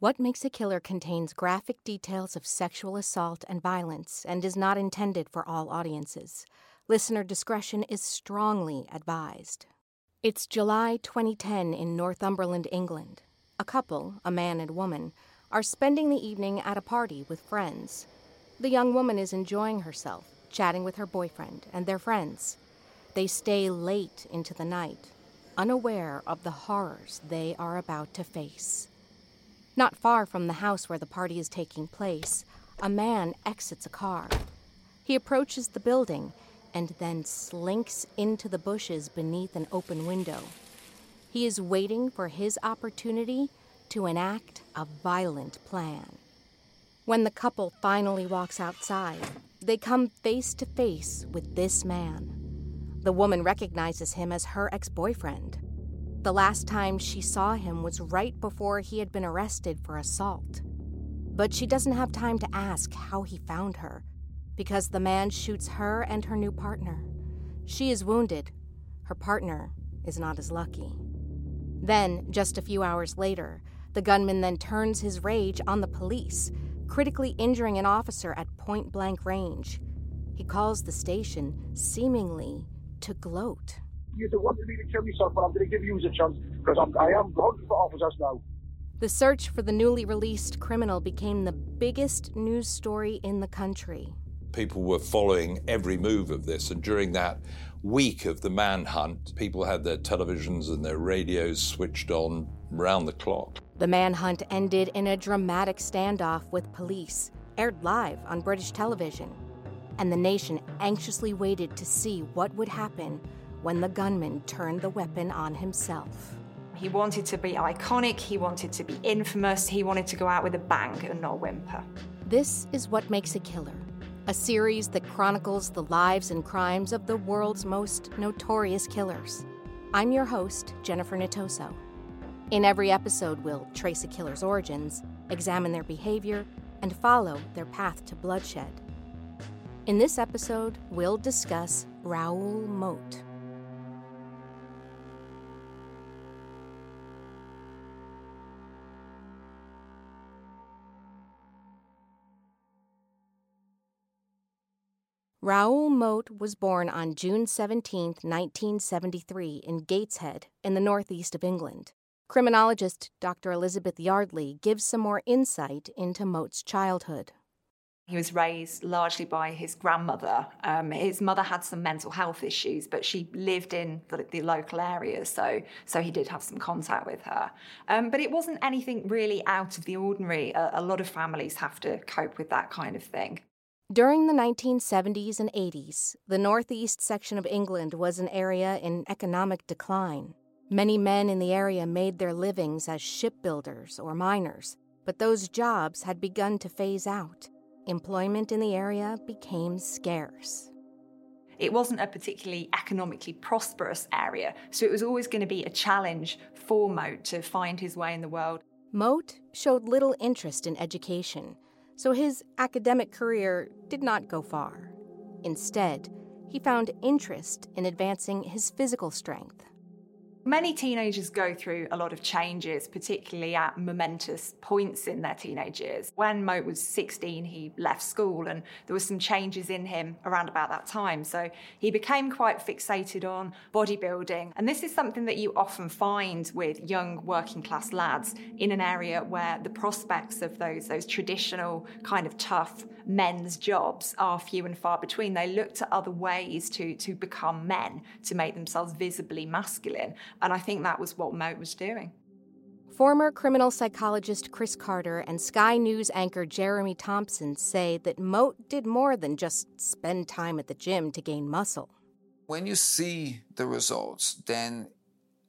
What Makes a Killer contains graphic details of sexual assault and violence and is not intended for all audiences. Listener discretion is strongly advised. It's July 2010 in Northumberland, England. A couple, a man and woman, are spending the evening at a party with friends. The young woman is enjoying herself, chatting with her boyfriend and their friends. They stay late into the night, unaware of the horrors they are about to face. Not far from the house where the party is taking place, a man exits a car. He approaches the building and then slinks into the bushes beneath an open window. He is waiting for his opportunity to enact a violent plan. When the couple finally walks outside, they come face to face with this man. The woman recognizes him as her ex boyfriend. The last time she saw him was right before he had been arrested for assault. But she doesn't have time to ask how he found her, because the man shoots her and her new partner. She is wounded. Her partner is not as lucky. Then, just a few hours later, the gunman then turns his rage on the police, critically injuring an officer at point blank range. He calls the station, seemingly to gloat you wanted me to kill myself, but I'm going to give you a chance because I'm, I am hungry for officers now. The search for the newly released criminal became the biggest news story in the country. People were following every move of this, and during that week of the manhunt, people had their televisions and their radios switched on round the clock. The manhunt ended in a dramatic standoff with police, aired live on British television. And the nation anxiously waited to see what would happen when the gunman turned the weapon on himself. He wanted to be iconic, he wanted to be infamous, he wanted to go out with a bang and not whimper. This is What Makes a Killer, a series that chronicles the lives and crimes of the world's most notorious killers. I'm your host, Jennifer Natoso. In every episode, we'll trace a killer's origins, examine their behavior, and follow their path to bloodshed. In this episode, we'll discuss Raoul Moat. Raoul Moat was born on June 17, 1973, in Gateshead, in the northeast of England. Criminologist Dr. Elizabeth Yardley gives some more insight into Moat's childhood. He was raised largely by his grandmother. Um, his mother had some mental health issues, but she lived in the, the local area, so so he did have some contact with her. Um, but it wasn't anything really out of the ordinary. A, a lot of families have to cope with that kind of thing. During the 1970s and 80s, the northeast section of England was an area in economic decline. Many men in the area made their livings as shipbuilders or miners, but those jobs had begun to phase out. Employment in the area became scarce. It wasn't a particularly economically prosperous area, so it was always going to be a challenge for Moat to find his way in the world. Moat showed little interest in education so his academic career did not go far. Instead, he found interest in advancing his physical strength. Many teenagers go through a lot of changes, particularly at momentous points in their teenage years. When Moat was 16, he left school and there were some changes in him around about that time. So he became quite fixated on bodybuilding. And this is something that you often find with young working class lads in an area where the prospects of those, those traditional kind of tough men's jobs are few and far between. They look to other ways to, to become men, to make themselves visibly masculine. And I think that was what Moat was doing. Former criminal psychologist Chris Carter and Sky News anchor Jeremy Thompson say that Moat did more than just spend time at the gym to gain muscle. When you see the results, then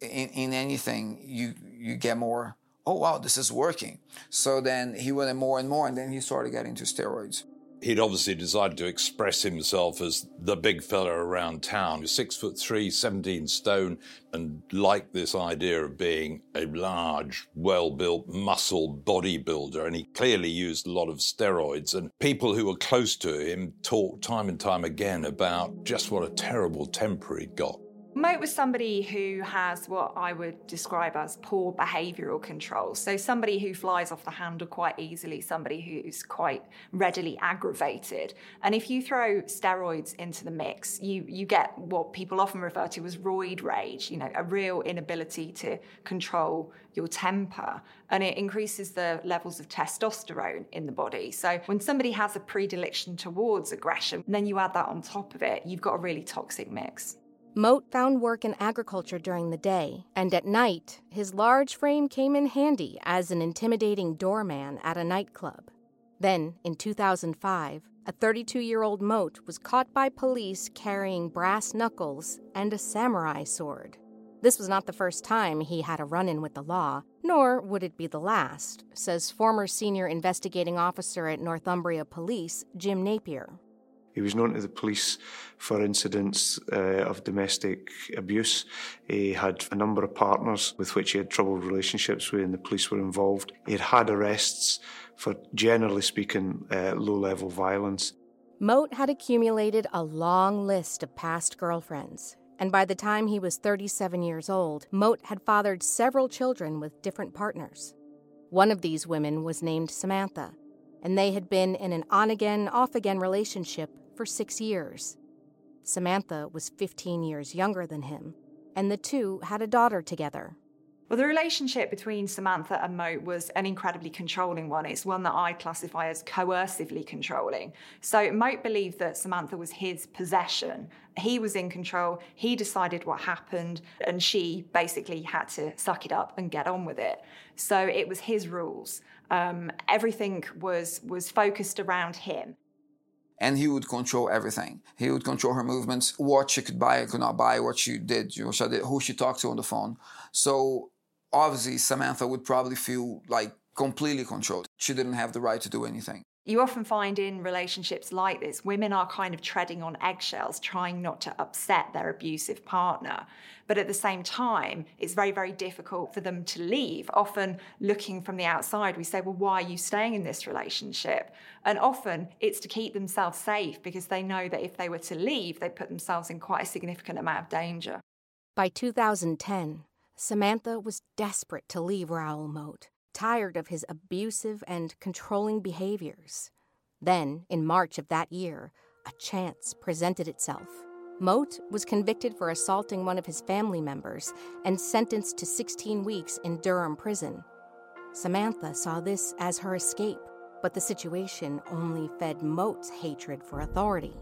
in, in anything, you, you get more, oh, wow, this is working. So then he went more and more, and then he started getting to steroids he'd obviously decided to express himself as the big fella around town, six foot three, 17 stone, and liked this idea of being a large, well built muscle bodybuilder. And he clearly used a lot of steroids. And people who were close to him talked time and time again about just what a terrible temper he'd got. Moat was somebody who has what I would describe as poor behavioural control. So, somebody who flies off the handle quite easily, somebody who's quite readily aggravated. And if you throw steroids into the mix, you, you get what people often refer to as roid rage, you know, a real inability to control your temper. And it increases the levels of testosterone in the body. So, when somebody has a predilection towards aggression, then you add that on top of it, you've got a really toxic mix. Moat found work in agriculture during the day, and at night, his large frame came in handy as an intimidating doorman at a nightclub. Then, in 2005, a 32 year old Moat was caught by police carrying brass knuckles and a samurai sword. This was not the first time he had a run in with the law, nor would it be the last, says former senior investigating officer at Northumbria Police, Jim Napier. He was known to the police for incidents uh, of domestic abuse. He had a number of partners with which he had troubled relationships with, and the police were involved. He had had arrests for, generally speaking, uh, low level violence. Moat had accumulated a long list of past girlfriends, and by the time he was 37 years old, Moat had fathered several children with different partners. One of these women was named Samantha, and they had been in an on again, off again relationship for six years. Samantha was 15 years younger than him, and the two had a daughter together. Well, the relationship between Samantha and Moat was an incredibly controlling one. It's one that I classify as coercively controlling. So Moat believed that Samantha was his possession. He was in control, he decided what happened, and she basically had to suck it up and get on with it. So it was his rules. Um, everything was was focused around him and he would control everything. He would control her movements, what she could buy could not buy, what she did, what she did, who she talked to on the phone. So obviously, Samantha would probably feel like completely controlled. She didn't have the right to do anything. You often find in relationships like this, women are kind of treading on eggshells, trying not to upset their abusive partner. But at the same time, it's very, very difficult for them to leave. Often, looking from the outside, we say, Well, why are you staying in this relationship? And often it's to keep themselves safe because they know that if they were to leave, they put themselves in quite a significant amount of danger. By 2010, Samantha was desperate to leave Raoul Moat tired of his abusive and controlling behaviors. Then, in March of that year, a chance presented itself. Moat was convicted for assaulting one of his family members and sentenced to 16 weeks in Durham prison. Samantha saw this as her escape, but the situation only fed Moat's hatred for authority.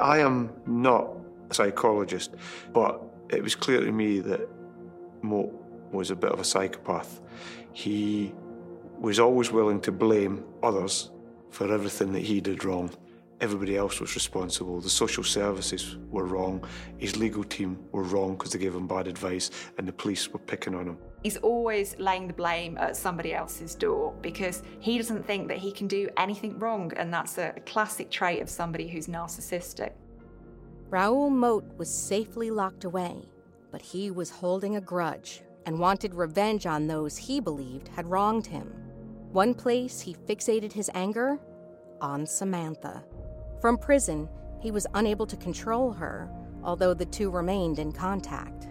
I am not a psychologist, but it was clear to me that Moat was a bit of a psychopath. He was always willing to blame others for everything that he did wrong. Everybody else was responsible. The social services were wrong. His legal team were wrong because they gave him bad advice, and the police were picking on him. He's always laying the blame at somebody else's door because he doesn't think that he can do anything wrong, and that's a classic trait of somebody who's narcissistic. Raoul Moat was safely locked away, but he was holding a grudge and wanted revenge on those he believed had wronged him. One place he fixated his anger on Samantha. From prison, he was unable to control her, although the two remained in contact.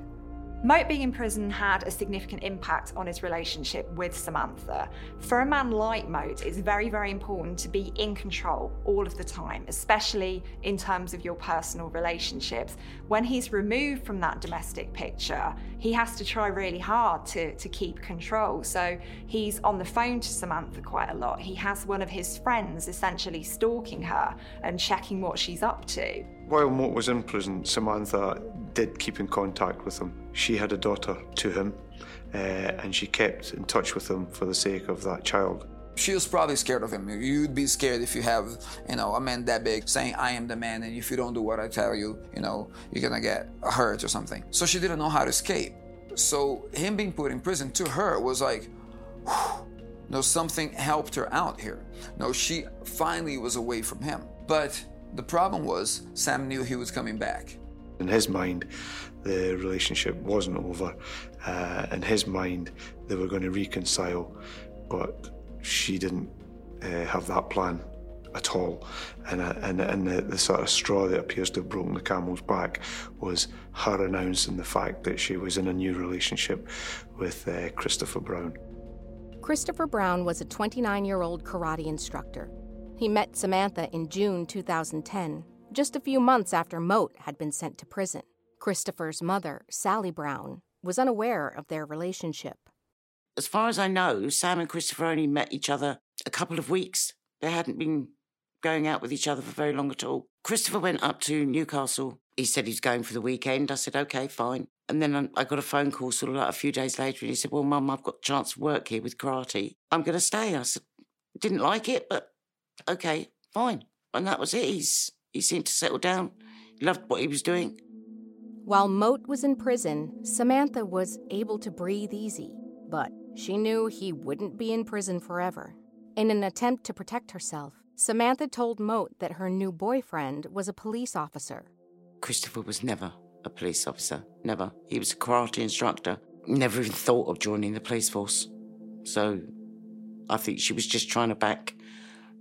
Moat being in prison had a significant impact on his relationship with Samantha. For a man like Moat, it's very, very important to be in control all of the time, especially in terms of your personal relationships. When he's removed from that domestic picture, he has to try really hard to, to keep control. So he's on the phone to Samantha quite a lot. He has one of his friends essentially stalking her and checking what she's up to. While Moat was in prison, Samantha did keep in contact with him. She had a daughter to him, uh, and she kept in touch with him for the sake of that child. She was probably scared of him. You'd be scared if you have, you know, a man that big saying, I am the man, and if you don't do what I tell you, you know, you're gonna get hurt or something. So she didn't know how to escape. So him being put in prison to her was like, whew, no, something helped her out here. No, she finally was away from him. But the problem was, Sam knew he was coming back. In his mind, the relationship wasn't over. Uh, in his mind, they were going to reconcile, but she didn't uh, have that plan at all. And, uh, and, and the, the, sort of straw that appears to have broken the camel's back was her announcing the fact that she was in a new relationship with uh, Christopher Brown. Christopher Brown was a 29 year old karate instructor. He met Samantha in June 2010, just a few months after Moat had been sent to prison. Christopher's mother, Sally Brown, was unaware of their relationship. As far as I know, Sam and Christopher only met each other a couple of weeks. They hadn't been going out with each other for very long at all. Christopher went up to Newcastle. He said he's going for the weekend. I said, okay, fine. And then I got a phone call sort of like a few days later, and he said, well, Mum, I've got a chance to work here with karate. I'm going to stay. I said, didn't like it, but okay, fine. And that was it. He's, he seemed to settle down. He loved what he was doing. While Moat was in prison, Samantha was able to breathe easy, but she knew he wouldn't be in prison forever. In an attempt to protect herself, Samantha told Moat that her new boyfriend was a police officer. Christopher was never a police officer. Never. He was a karate instructor. Never even thought of joining the police force. So I think she was just trying to back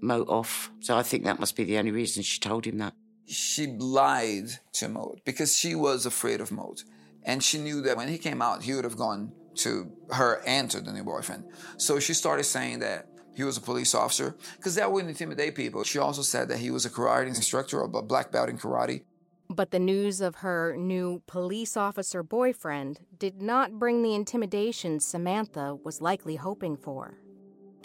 Moat off. So I think that must be the only reason she told him that. She lied to Moat because she was afraid of Moat. And she knew that when he came out, he would have gone to her and to the new boyfriend. So she started saying that he was a police officer, because that would intimidate people. She also said that he was a karate instructor, a black belt in karate. But the news of her new police officer boyfriend did not bring the intimidation Samantha was likely hoping for.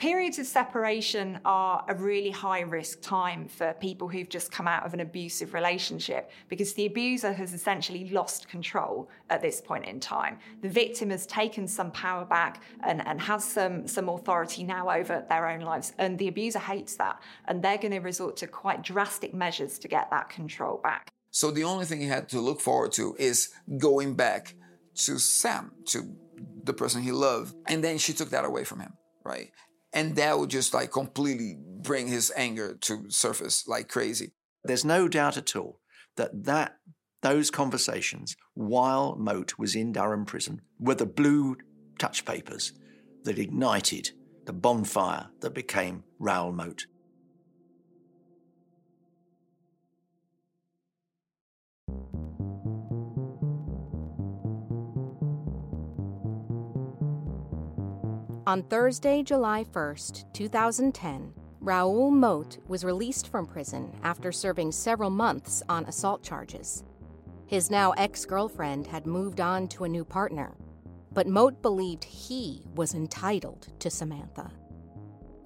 Periods of separation are a really high risk time for people who've just come out of an abusive relationship because the abuser has essentially lost control at this point in time. The victim has taken some power back and, and has some, some authority now over their own lives, and the abuser hates that. And they're going to resort to quite drastic measures to get that control back. So the only thing he had to look forward to is going back to Sam, to the person he loved. And then she took that away from him, right? And that would just like completely bring his anger to surface like crazy. There's no doubt at all that that those conversations while Moat was in Durham prison were the blue touch papers that ignited the bonfire that became Raoul Moat. On Thursday, July 1st, 2010, Raoul Moat was released from prison after serving several months on assault charges. His now ex girlfriend had moved on to a new partner, but Moat believed he was entitled to Samantha.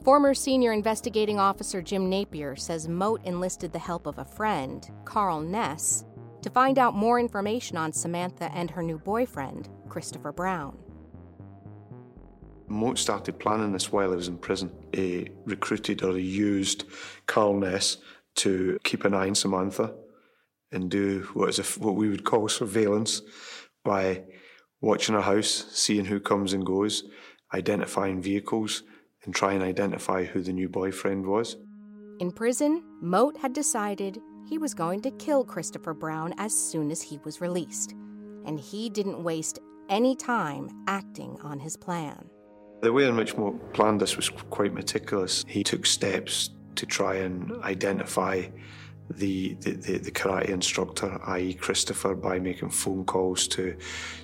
Former senior investigating officer Jim Napier says Moat enlisted the help of a friend, Karl Ness, to find out more information on Samantha and her new boyfriend, Christopher Brown. Moat started planning this while he was in prison. He recruited or he used Karl Ness to keep an eye on Samantha and do what is a, what we would call surveillance by watching her house, seeing who comes and goes, identifying vehicles, and try and identify who the new boyfriend was. In prison, Moat had decided he was going to kill Christopher Brown as soon as he was released, and he didn't waste any time acting on his plan. The way in which Moat planned this was quite meticulous. He took steps to try and identify the, the, the, the karate instructor, i.e., Christopher, by making phone calls to,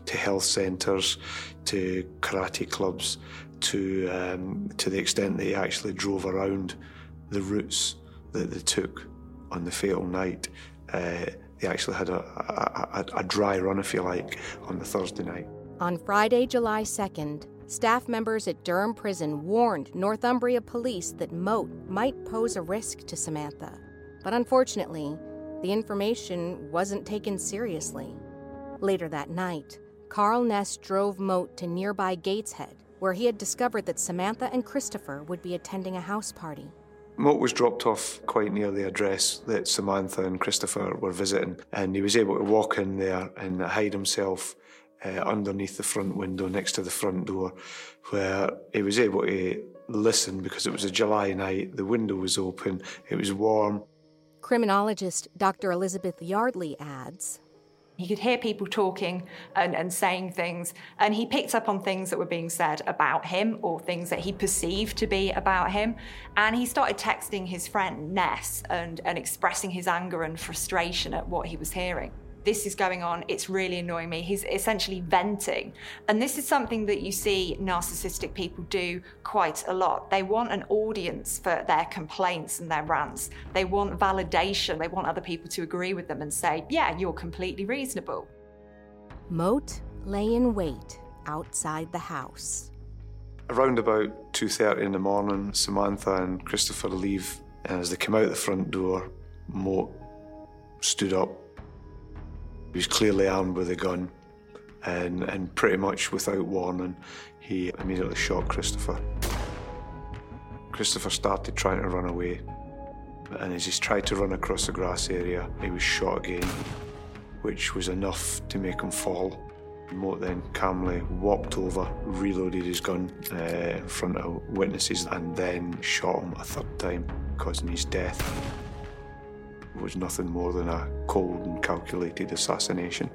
to health centres, to karate clubs, to, um, to the extent that he actually drove around the routes that they took on the fatal night. Uh, they actually had a, a, a, a dry run, if you like, on the Thursday night. On Friday, July 2nd, Staff members at Durham Prison warned Northumbria police that Moat might pose a risk to Samantha. But unfortunately, the information wasn't taken seriously. Later that night, Karl Ness drove Moat to nearby Gateshead, where he had discovered that Samantha and Christopher would be attending a house party. Moat was dropped off quite near the address that Samantha and Christopher were visiting, and he was able to walk in there and hide himself uh, underneath the front window next to the front door, where he was able to listen because it was a July night, the window was open, it was warm. Criminologist Dr. Elizabeth Yardley adds He could hear people talking and, and saying things, and he picked up on things that were being said about him or things that he perceived to be about him. And he started texting his friend Ness and, and expressing his anger and frustration at what he was hearing this is going on, it's really annoying me. He's essentially venting. And this is something that you see narcissistic people do quite a lot. They want an audience for their complaints and their rants. They want validation. They want other people to agree with them and say, yeah, you're completely reasonable. Moat lay in wait outside the house. Around about 2.30 in the morning, Samantha and Christopher leave. And as they come out the front door, Moat stood up he was clearly armed with a gun, and, and pretty much without warning, he immediately shot Christopher. Christopher started trying to run away, and as he tried to run across the grass area, he was shot again, which was enough to make him fall. Moat then calmly walked over, reloaded his gun uh, in front of witnesses, and then shot him a third time, causing his death was nothing more than a cold and calculated assassination.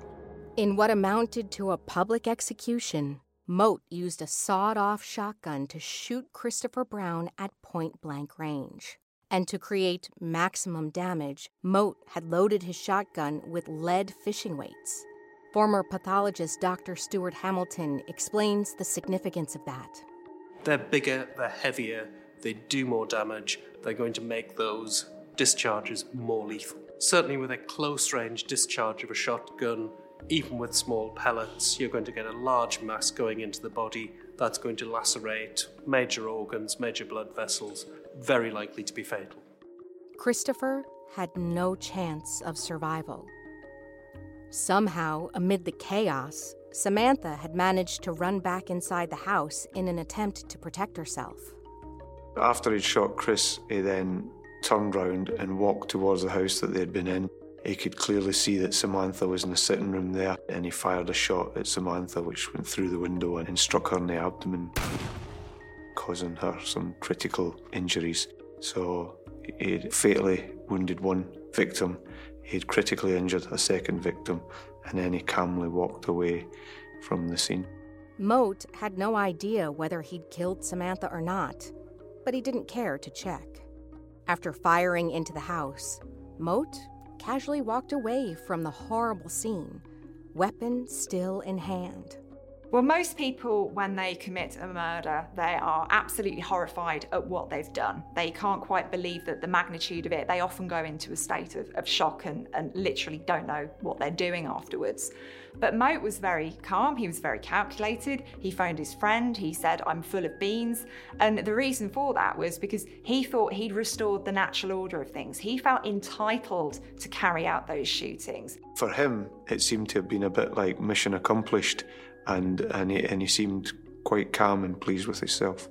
In what amounted to a public execution, Moat used a sawed off shotgun to shoot Christopher Brown at point blank range. And to create maximum damage, Moat had loaded his shotgun with lead fishing weights. Former pathologist Dr. Stuart Hamilton explains the significance of that. They're bigger, they're heavier, they do more damage, they're going to make those discharges more lethal. Certainly, with a close range discharge of a shotgun, even with small pellets, you're going to get a large mass going into the body that's going to lacerate major organs, major blood vessels, very likely to be fatal. Christopher had no chance of survival. Somehow, amid the chaos, Samantha had managed to run back inside the house in an attempt to protect herself. After he'd shot Chris, he then turned round and walked towards the house that they'd been in. He could clearly see that Samantha was in the sitting room there, and he fired a shot at Samantha, which went through the window and struck her in the abdomen, causing her some critical injuries. So he fatally wounded one victim, he'd critically injured a second victim, and then he calmly walked away from the scene. Moat had no idea whether he'd killed Samantha or not, but he didn't care to check. After firing into the house, Moat casually walked away from the horrible scene, weapon still in hand. Well, most people, when they commit a murder, they are absolutely horrified at what they've done. They can't quite believe that the magnitude of it. They often go into a state of, of shock and, and literally don't know what they're doing afterwards. But Moat was very calm, he was very calculated. He phoned his friend, he said, I'm full of beans. And the reason for that was because he thought he'd restored the natural order of things. He felt entitled to carry out those shootings. For him, it seemed to have been a bit like mission accomplished and and he, and he seemed quite calm and pleased with himself.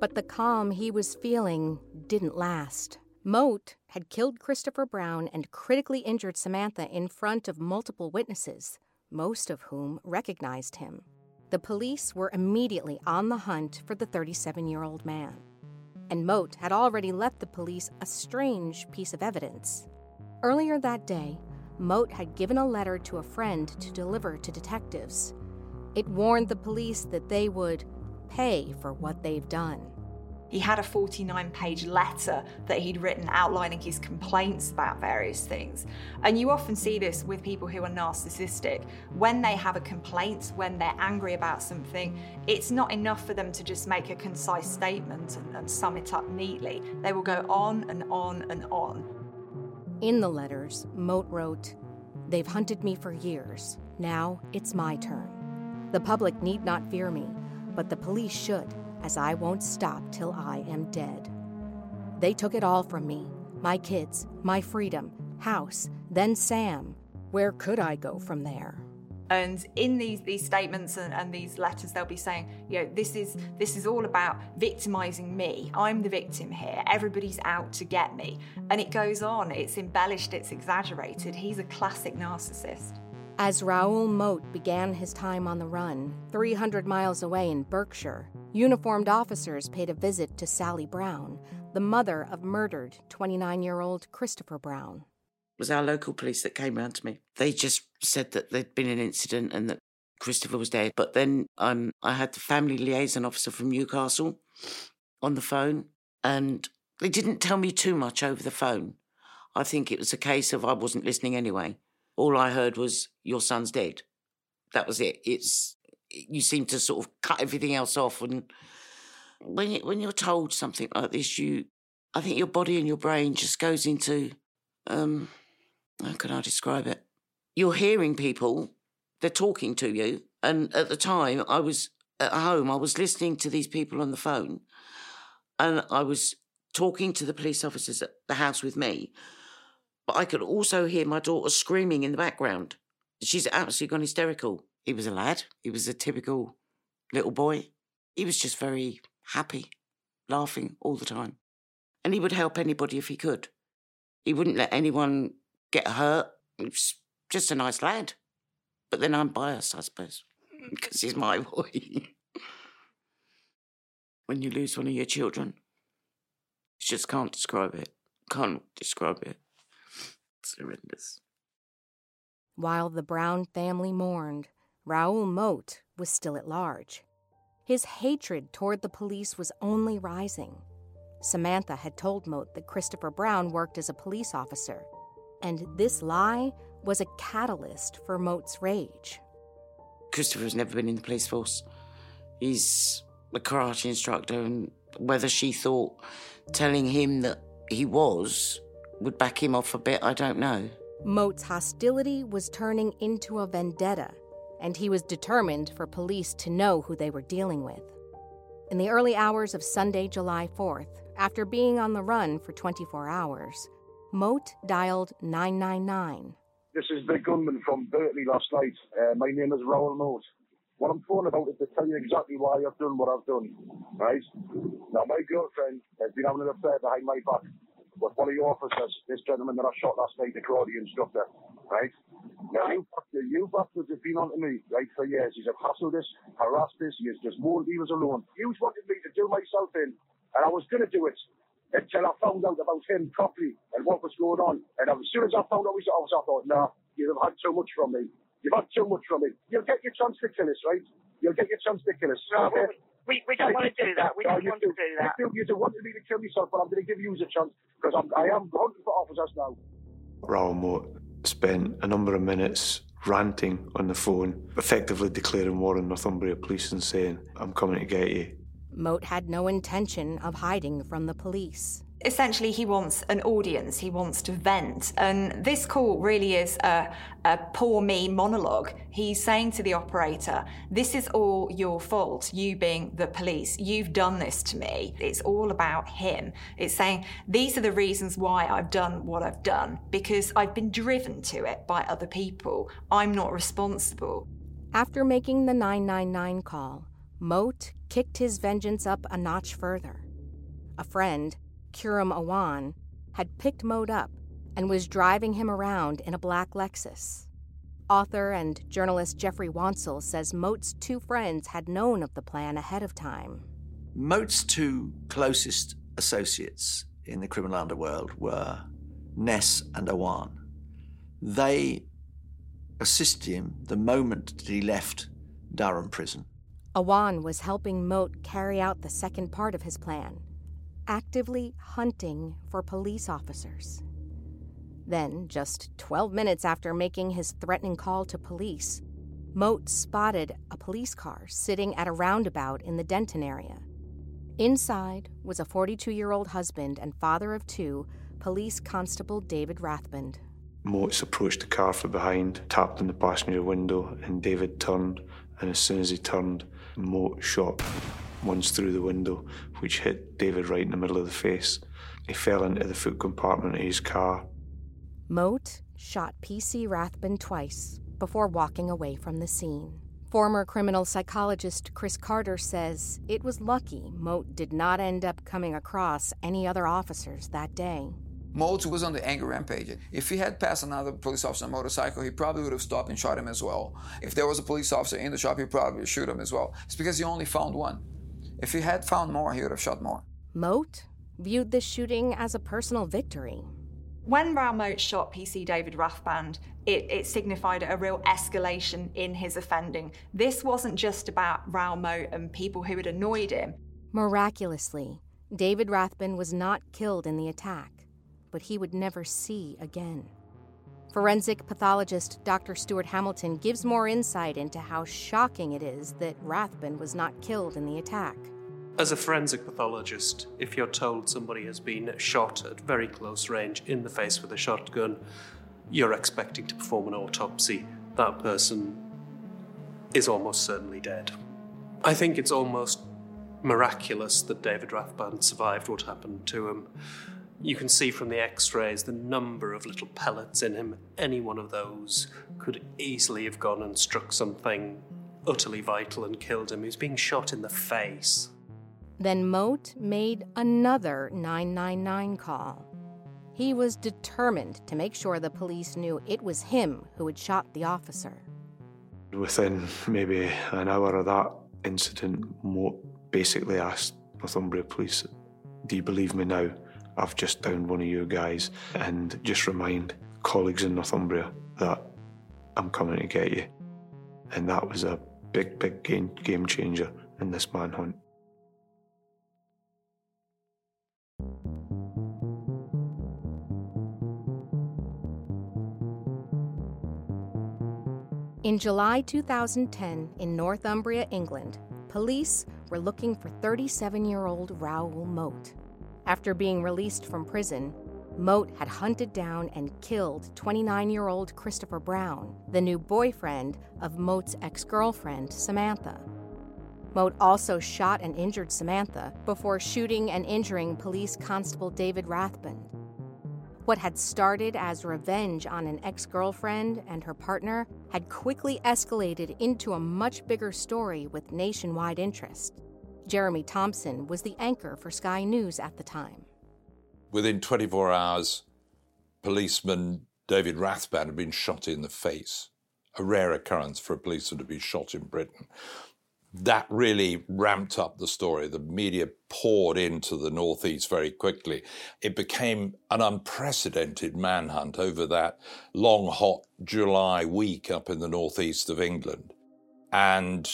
But the calm he was feeling didn't last. Moat had killed Christopher Brown and critically injured Samantha in front of multiple witnesses, most of whom recognized him. The police were immediately on the hunt for the 37 year old man. And Moat had already left the police a strange piece of evidence. Earlier that day, Moat had given a letter to a friend to deliver to detectives. It warned the police that they would pay for what they've done. He had a 49 page letter that he'd written outlining his complaints about various things. And you often see this with people who are narcissistic. When they have a complaint, when they're angry about something, it's not enough for them to just make a concise statement and, and sum it up neatly. They will go on and on and on. In the letters, Moat wrote, They've hunted me for years. Now it's my turn. The public need not fear me, but the police should, as I won't stop till I am dead. They took it all from me my kids, my freedom, house, then Sam. Where could I go from there? And in these these statements and, and, these letters, they'll be saying, you know, this is this is all about victimizing me. I'm the victim here. Everybody's out to get me. And it goes on. It's embellished, it's exaggerated. He's a classic narcissist. As Raoul Moat began his time on the run, 300 miles away in Berkshire, uniformed officers paid a visit to Sally Brown, the mother of murdered 29 year old Christopher Brown. was our local police that came round to me. They just said that there'd been an incident and that Christopher was dead. But then um, I had the family liaison officer from Newcastle on the phone, and they didn't tell me too much over the phone. I think it was a case of I wasn't listening anyway. All I heard was, Your son's dead. That was it. It's you seem to sort of cut everything else off and when you, when you're told something like this you I think your body and your brain just goes into um how can I describe it? You're hearing people, they're talking to you. And at the time, I was at home, I was listening to these people on the phone, and I was talking to the police officers at the house with me. But I could also hear my daughter screaming in the background. She's absolutely gone hysterical. He was a lad, he was a typical little boy. He was just very happy, laughing all the time. And he would help anybody if he could. He wouldn't let anyone get hurt. He's just a nice lad. But then I'm biased, I suppose, because he's my boy. when you lose one of your children, you just can't describe it. Can't describe it. It's horrendous. While the Brown family mourned, Raoul Moat was still at large. His hatred toward the police was only rising. Samantha had told Moat that Christopher Brown worked as a police officer and this lie was a catalyst for Moat's rage. Christopher's never been in the police force. He's a karate instructor, and whether she thought telling him that he was would back him off a bit, I don't know. Moat's hostility was turning into a vendetta, and he was determined for police to know who they were dealing with. In the early hours of Sunday, July 4th, after being on the run for 24 hours, Moat dialed 999. This is the gunman from Birtley last night. Uh, my name is Raoul Moat. What I'm phoning about is to tell you exactly why I've done what I've done, right? Now, my girlfriend has been having an affair behind my back with one of your officers, this gentleman that I shot last night, the karate instructor, right? Now, you, you bastards have been on to me, right, for years. He's hassled us, harassed us, he has just moaned he was alone. You wanted me to do myself in, and I was going to do it until I found out about him properly and what was going on. And as soon as I found out was oh, I thought, nah, you've had too much from me. You've had too much from me. You'll get your chance to kill us, right? You'll get your chance to kill us. No, okay? We, we don't want to do that. We don't want do. to do that. You do, you do want me to kill myself, but I'm going to give you a chance because I'm, I am hunting for officers now. Raoul Moat spent a number of minutes ranting on the phone, effectively declaring war on Northumbria Police and saying, I'm coming to get you. Moat had no intention of hiding from the police. Essentially, he wants an audience, he wants to vent. And this call really is a, a poor me monologue. He's saying to the operator, This is all your fault, you being the police. You've done this to me. It's all about him. It's saying, These are the reasons why I've done what I've done, because I've been driven to it by other people. I'm not responsible. After making the 999 call, Moat kicked his vengeance up a notch further. A friend, Qhuram Awan, had picked Moat up and was driving him around in a black Lexus. Author and journalist Geoffrey Wansell says Moat's two friends had known of the plan ahead of time. Moat's two closest associates in the criminal underworld were Ness and Awan. They assisted him the moment that he left Durham prison Awan was helping Moat carry out the second part of his plan, actively hunting for police officers. Then, just 12 minutes after making his threatening call to police, Moat spotted a police car sitting at a roundabout in the Denton area. Inside was a 42 year old husband and father of two, Police Constable David Rathband. Moats approached the car from behind, tapped on the passenger window, and David turned. And as soon as he turned, Moat shot once through the window, which hit David right in the middle of the face. He fell into the foot compartment of his car. Moat shot PC Rathband twice before walking away from the scene. Former criminal psychologist Chris Carter says it was lucky Moat did not end up coming across any other officers that day. Moat was on the anger rampage. If he had passed another police officer on a motorcycle, he probably would have stopped and shot him as well. If there was a police officer in the shop, he probably would shoot him as well. It's because he only found one. If he had found more, he would have shot more. Moat viewed the shooting as a personal victory. When Raoul Moat shot PC David Rathband, it, it, signified a real escalation in his offending. This wasn't just about Raoul Moat and people who had annoyed him. Miraculously, David Rathband was not killed in the attack, but he would never see again. Forensic pathologist Dr. Stuart Hamilton gives more insight into how shocking it is that Rathband was not killed in the attack. As a forensic pathologist, if you're told somebody has been shot at very close range in the face with a shotgun, you're expecting to perform an autopsy. That person is almost certainly dead. I think it's almost miraculous that David Rathband survived what happened to him. You can see from the x rays the number of little pellets in him. Any one of those could easily have gone and struck something utterly vital and killed him. He was being shot in the face. Then Moat made another 999 call. He was determined to make sure the police knew it was him who had shot the officer. Within maybe an hour of that incident, Moat basically asked Northumbria Police, Do you believe me now? I've just downed one of you guys, and just remind colleagues in Northumbria that I'm coming to get you. And that was a big, big game, game changer in this manhunt. In July 2010, in Northumbria, England, police were looking for 37 year old Raoul Moat. After being released from prison, Moat had hunted down and killed 29 year old Christopher Brown, the new boyfriend of Moat's ex girlfriend, Samantha. Moat also shot and injured Samantha before shooting and injuring police constable David Rathband. What had started as revenge on an ex girlfriend and her partner had quickly escalated into a much bigger story with nationwide interest. Jeremy Thompson was the anchor for Sky News at the time. Within 24 hours, policeman David Rathband had been shot in the face, a rare occurrence for a policeman to be shot in Britain that really ramped up the story. The media poured into the Northeast very quickly. It became an unprecedented manhunt over that long, hot July week up in the Northeast of England. And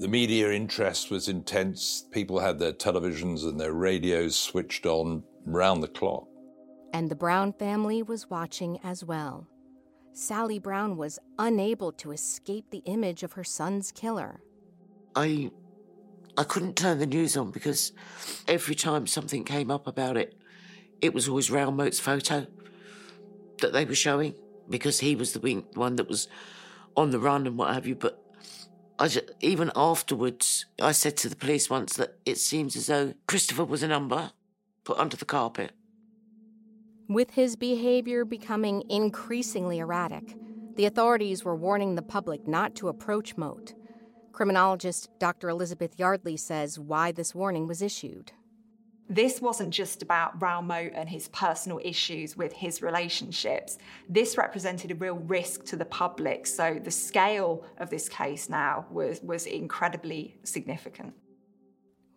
the media interest was intense. People had their televisions and their radios switched on round the clock. And the Brown family was watching as well. Sally Brown was unable to escape the image of her son's killer. I I couldn't turn the news on because every time something came up about it, it was always Raoul Moat's photo that they were showing because he was the one that was on the run and what have you. But I just, even afterwards, I said to the police once that it seems as though Christopher was a number put under the carpet. With his behavior becoming increasingly erratic, the authorities were warning the public not to approach Moat. Criminologist Dr. Elizabeth Yardley says why this warning was issued. This wasn't just about Raoul Moat and his personal issues with his relationships. This represented a real risk to the public. So the scale of this case now was, was incredibly significant.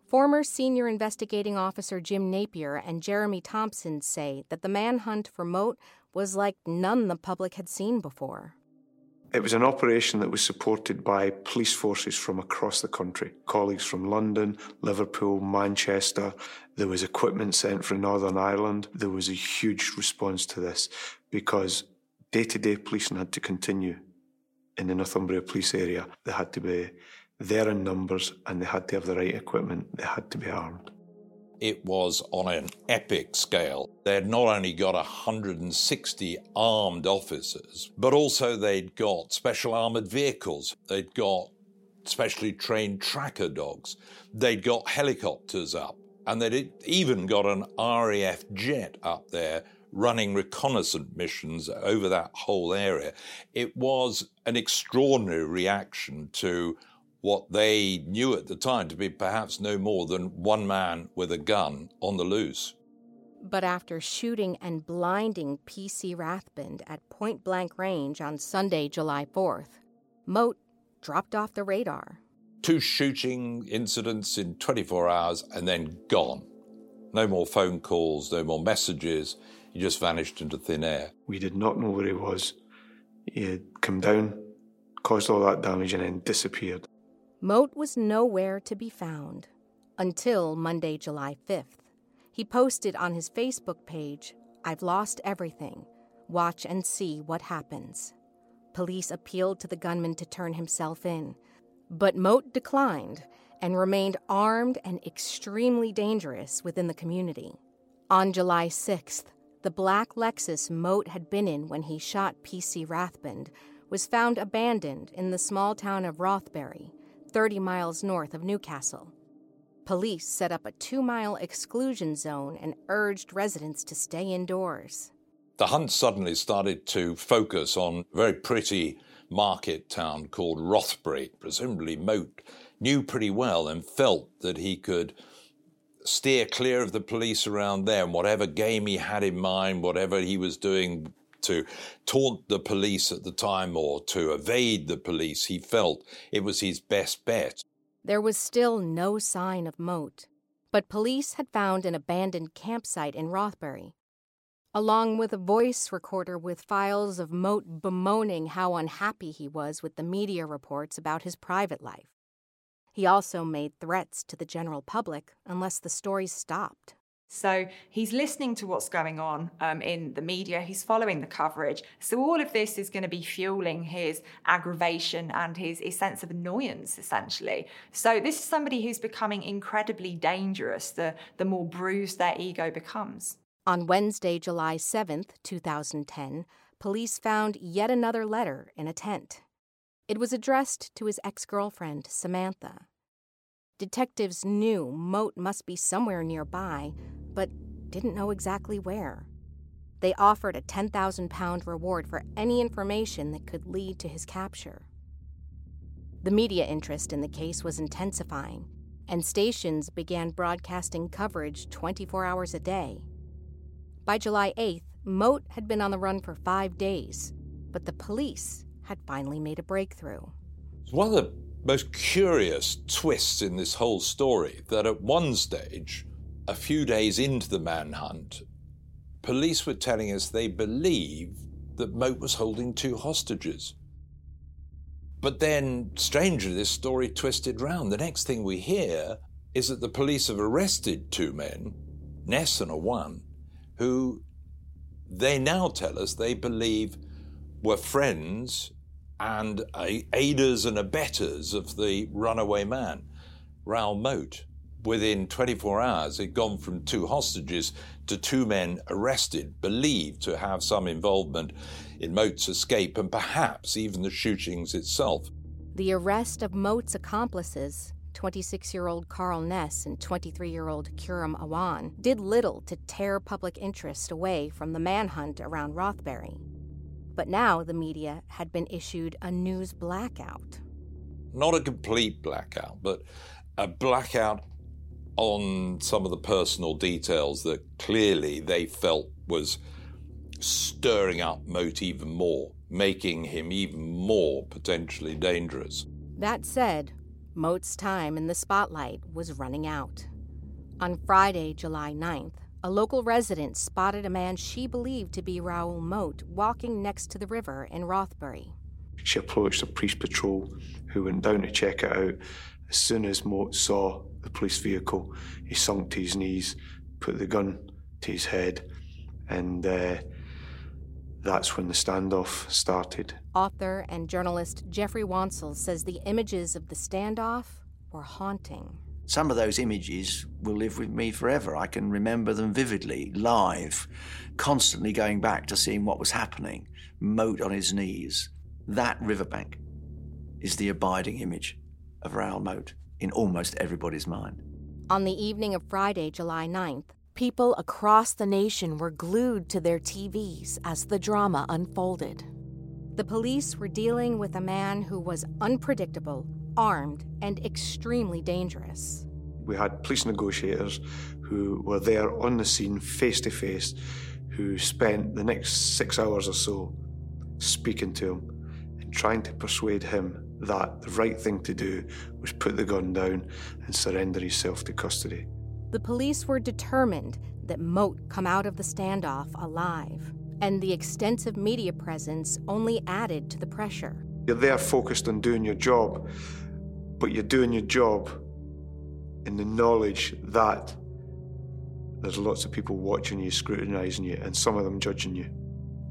Former senior investigating officer Jim Napier and Jeremy Thompson say that the manhunt for Moat was like none the public had seen before. It was an operation that was supported by police forces from across the country, colleagues from London, Liverpool, Manchester. There was equipment sent from Northern Ireland. There was a huge response to this because day to day policing had to continue in the Northumbria police area. They had to be there in numbers and they had to have the right equipment. They had to be armed it was on an epic scale. They had not only got 160 armed officers, but also they'd got special armored vehicles. They'd got specially trained tracker dogs. They'd got helicopters up. And they'd even got an RAF jet up there running reconnaissance missions over that whole area. It was an extraordinary reaction to what they knew at the time to be perhaps no more than one man with a gun on the loose. But after shooting and blinding P.C. Rathband at point blank range on Sunday, July 4th, Moat dropped off the radar. Two shooting incidents in 24 hours and then gone. No more phone calls, no more messages. he just vanished into thin air. We did not know where he was. He had come down, caused all that damage, and then disappeared. Moat was nowhere to be found until Monday, July 5th. He posted on his Facebook page, I've lost everything. Watch and see what happens. Police appealed to the gunman to turn himself in, but Moat declined and remained armed and extremely dangerous within the community. On July 6th, the black Lexus Moat had been in when he shot PC Rathband was found abandoned in the small town of Rothbury, 30 miles north of Newcastle. Police set up a two mile exclusion zone and urged residents to stay indoors. The hunt suddenly started to focus on a very pretty market town called Rothbury. Presumably, Moat knew pretty well and felt that he could steer clear of the police around there and whatever game he had in mind, whatever he was doing to taunt the police at the time or to evade the police, he felt it was his best bet. There was still no sign of Moat, but police had found an abandoned campsite in Rothbury, along with a voice recorder with files of Moat bemoaning how unhappy he was with the media reports about his private life. He also made threats to the general public unless the stories stopped. So he's listening to what's going on um, in the media, he's following the coverage. So all of this is going to be fueling his aggravation and his, his sense of annoyance, essentially. So this is somebody who's becoming incredibly dangerous the, the more bruised their ego becomes. On Wednesday, July 7th, 2010, police found yet another letter in a tent. It was addressed to his ex girlfriend, Samantha. Detectives knew Moat must be somewhere nearby, but didn't know exactly where. They offered a 10,000 pound reward for any information that could lead to his capture. The media interest in the case was intensifying, and stations began broadcasting coverage 24 hours a day. By July 8th, Moat had been on the run for five days, but the police had finally made a breakthrough. One of the most curious twists in this whole story that at one stage, a few days into the manhunt, police were telling us they believed that Moat was holding two hostages. But then, strangely, this story twisted round. The next thing we hear is that the police have arrested two men, Ness and Awan, who they now tell us they believe were friends and aiders and abettors of the runaway man, Raoul Moat. Within 24 hours, had gone from two hostages to two men arrested, believed to have some involvement in Moat's escape and perhaps even the shootings itself. The arrest of Moat's accomplices, 26 year old Karl Ness and 23 year old Qhuram Awan, did little to tear public interest away from the manhunt around Rothbury. But now the media had been issued a news blackout. Not a complete blackout, but a blackout on some of the personal details that clearly they felt was stirring up Moat even more, making him even more potentially dangerous. That said, Moat's time in the spotlight was running out. On Friday, July 9th, a local resident spotted a man she believed to be Raoul Moat walking next to the river in Rothbury. She approached a police patrol who went down to check it out. As soon as Moat saw the police vehicle, he sunk to his knees, put the gun to his head, and uh, that's when the standoff started. Author and journalist Geoffrey Wansell says the images of the standoff were haunting. Some of those images will live with me forever. I can remember them vividly, live, constantly going back to seeing what was happening. Moat on his knees. That riverbank is the abiding image of Raoul Moat in almost everybody's mind. On the evening of Friday, July 9th, people across the nation were glued to their TVs as the drama unfolded. The police were dealing with a man who was unpredictable, armed, and extremely dangerous. We had police negotiators who were there on the scene face to face, who spent the next six hours or so speaking to him and trying to persuade him that the right thing to do was put the gun down and surrender himself to custody. The police were determined that Moat come out of the standoff alive, and the extensive media presence only added to the pressure. You're there focused on doing your job, but you're doing your job in the knowledge that there's lots of people watching you, scrutinising you, and some of them judging you.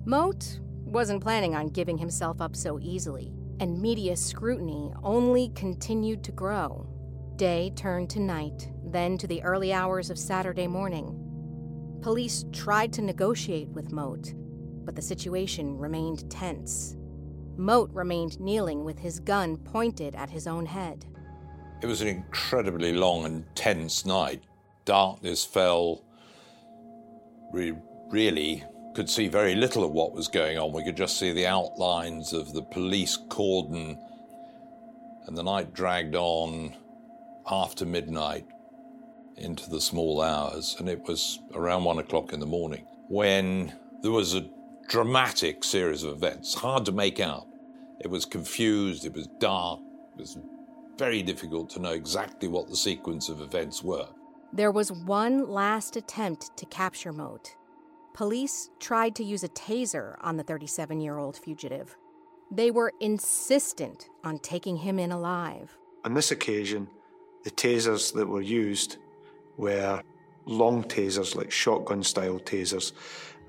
Moat wasn't planning on giving himself up so easily, and media scrutiny only continued to grow. Day turned to night, then to the early hours of Saturday morning. Police tried to negotiate with Moat, but the situation remained tense. Moat remained kneeling with his gun pointed at his own head. It was an incredibly long and tense night. Darkness fell. We really could see very little of what was going on. We could just see the outlines of the police cordon, and the night dragged on after midnight into the small hours, and it was around one o'clock in the morning when there was a dramatic series of events, hard to make out. It was confused, it was dark, it was very difficult to know exactly what the sequence of events were. There was one last attempt to capture Moat. Police tried to use a taser on the 37 year old fugitive. They were insistent on taking him in alive. On this occasion, the tasers that were used were long tasers, like shotgun style tasers,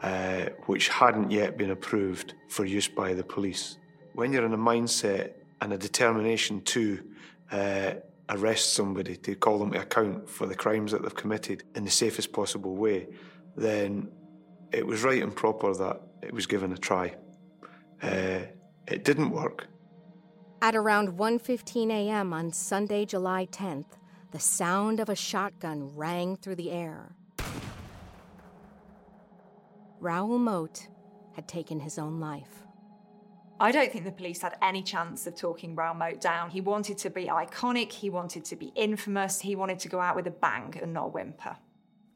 uh, which hadn't yet been approved for use by the police. When you're in a mindset and a determination to uh, arrest somebody, to call them to account for the crimes that they've committed in the safest possible way, then it was right and proper that it was given a try. Uh, it didn't work. At around 1:15 a.m. on Sunday, July 10th, the sound of a shotgun rang through the air. Raoul Moat had taken his own life. I don't think the police had any chance of talking Raoul Moat down. He wanted to be iconic, he wanted to be infamous, he wanted to go out with a bang and not a whimper.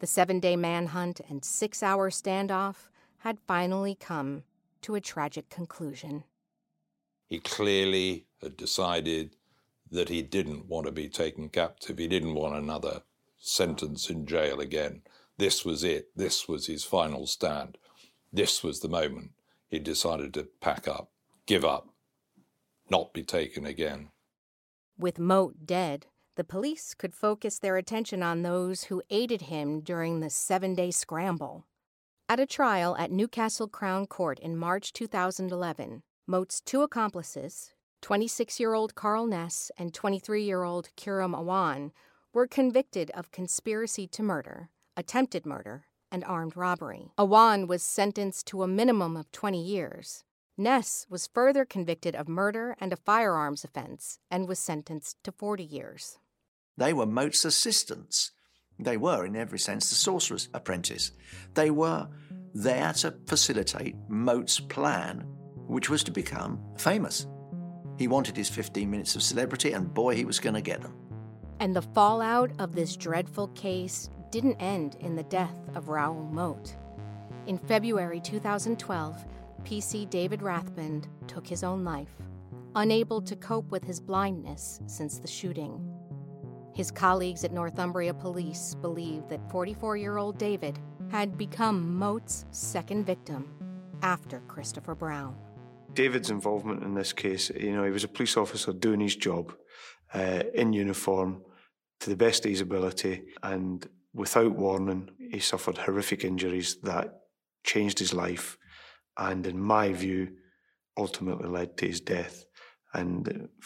The seven day manhunt and six hour standoff had finally come to a tragic conclusion. He clearly had decided that he didn't want to be taken captive. He didn't want another sentence in jail again. This was it. This was his final stand. This was the moment he decided to pack up, give up, not be taken again. With Moat dead, the police could focus their attention on those who aided him during the seven day scramble. At a trial at Newcastle Crown Court in March 2011, Moat's two accomplices, 26 year old Karl Ness and 23 year old Qhuram Awan, were convicted of conspiracy to murder, attempted murder, and armed robbery. Awan was sentenced to a minimum of 20 years. Ness was further convicted of murder and a firearms offense and was sentenced to 40 years. They were Moat's assistants. They were, in every sense, the sorcerer's apprentice. They were there to facilitate Moat's plan, which was to become famous. He wanted his 15 minutes of celebrity, and boy, he was going to get them. And the fallout of this dreadful case didn't end in the death of Raoul Moat. In February 2012, PC David Rathband took his own life, unable to cope with his blindness since the shooting. His colleagues at Northumbria Police believe that 44 year old David had become Moat's second victim after Christopher Brown. David's involvement in this case, you know, he was a police officer doing his job uh, in uniform to the best of his ability, and without warning, he suffered horrific injuries that changed his life, and in my view, ultimately led to his death. And uh,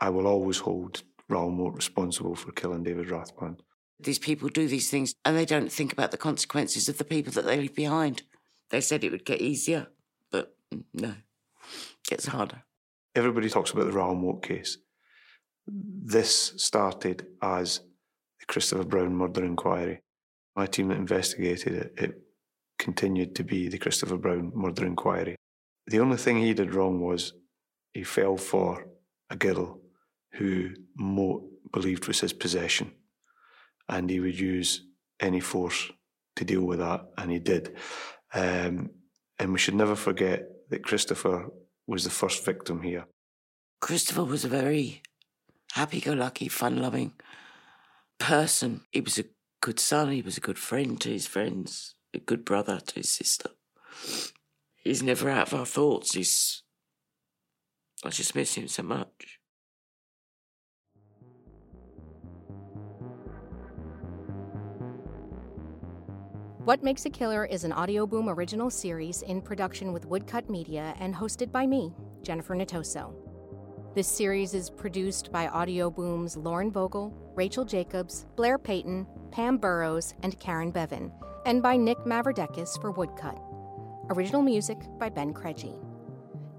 I will always hold Raoul Moat responsible for killing David Rathband. These people do these things and they don't think about the consequences of the people that they leave behind. They said it would get easier, but mm, no, it gets harder. Everybody talks about the Raoul Moat case. This started as the Christopher Brown murder inquiry. My team that investigated it, it continued to be the Christopher Brown murder inquiry. The only thing he did wrong was he fell for a girl who Moat believed was his possession, and he would use any force to deal with that, and he did. Um, and we should never forget that Christopher was the first victim here. Christopher was a very happy go lucky, fun loving person. He was a good son, he was a good friend to his friends, a good brother to his sister. He's never out of our thoughts. He's. I just miss him so much. What Makes a Killer is an Audio Boom original series in production with Woodcut Media and hosted by me, Jennifer Natoso. This series is produced by Audio Boom's Lauren Vogel, Rachel Jacobs, Blair Payton, Pam Burrows, and Karen Bevan, and by Nick Mavrodekis for Woodcut. Original music by Ben Krejci.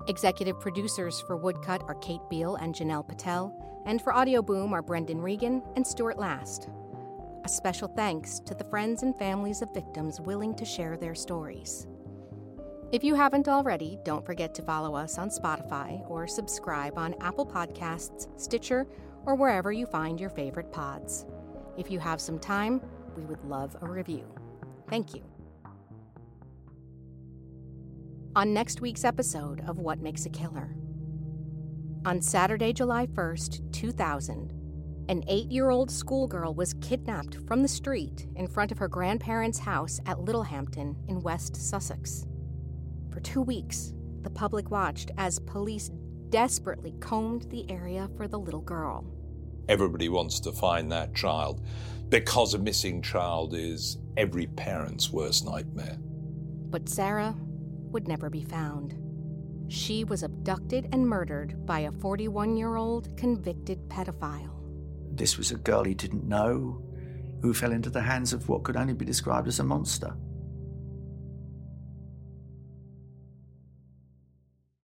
Executive producers for Woodcut are Kate Beal and Janelle Patel, and for Audio Boom are Brendan Regan and Stuart Last. A special thanks to the friends and families of victims willing to share their stories. If you haven't already, don't forget to follow us on Spotify or subscribe on Apple Podcasts, Stitcher, or wherever you find your favorite pods. If you have some time, we would love a review. Thank you. On next week's episode of What Makes a Killer. On Saturday, July 1st, 2000, an eight year old schoolgirl was kidnapped from the street in front of her grandparents' house at Littlehampton in West Sussex. For two weeks, the public watched as police desperately combed the area for the little girl. Everybody wants to find that child because a missing child is every parent's worst nightmare. But Sarah would never be found. She was abducted and murdered by a 41 year old convicted pedophile. This was a girl he didn't know who fell into the hands of what could only be described as a monster.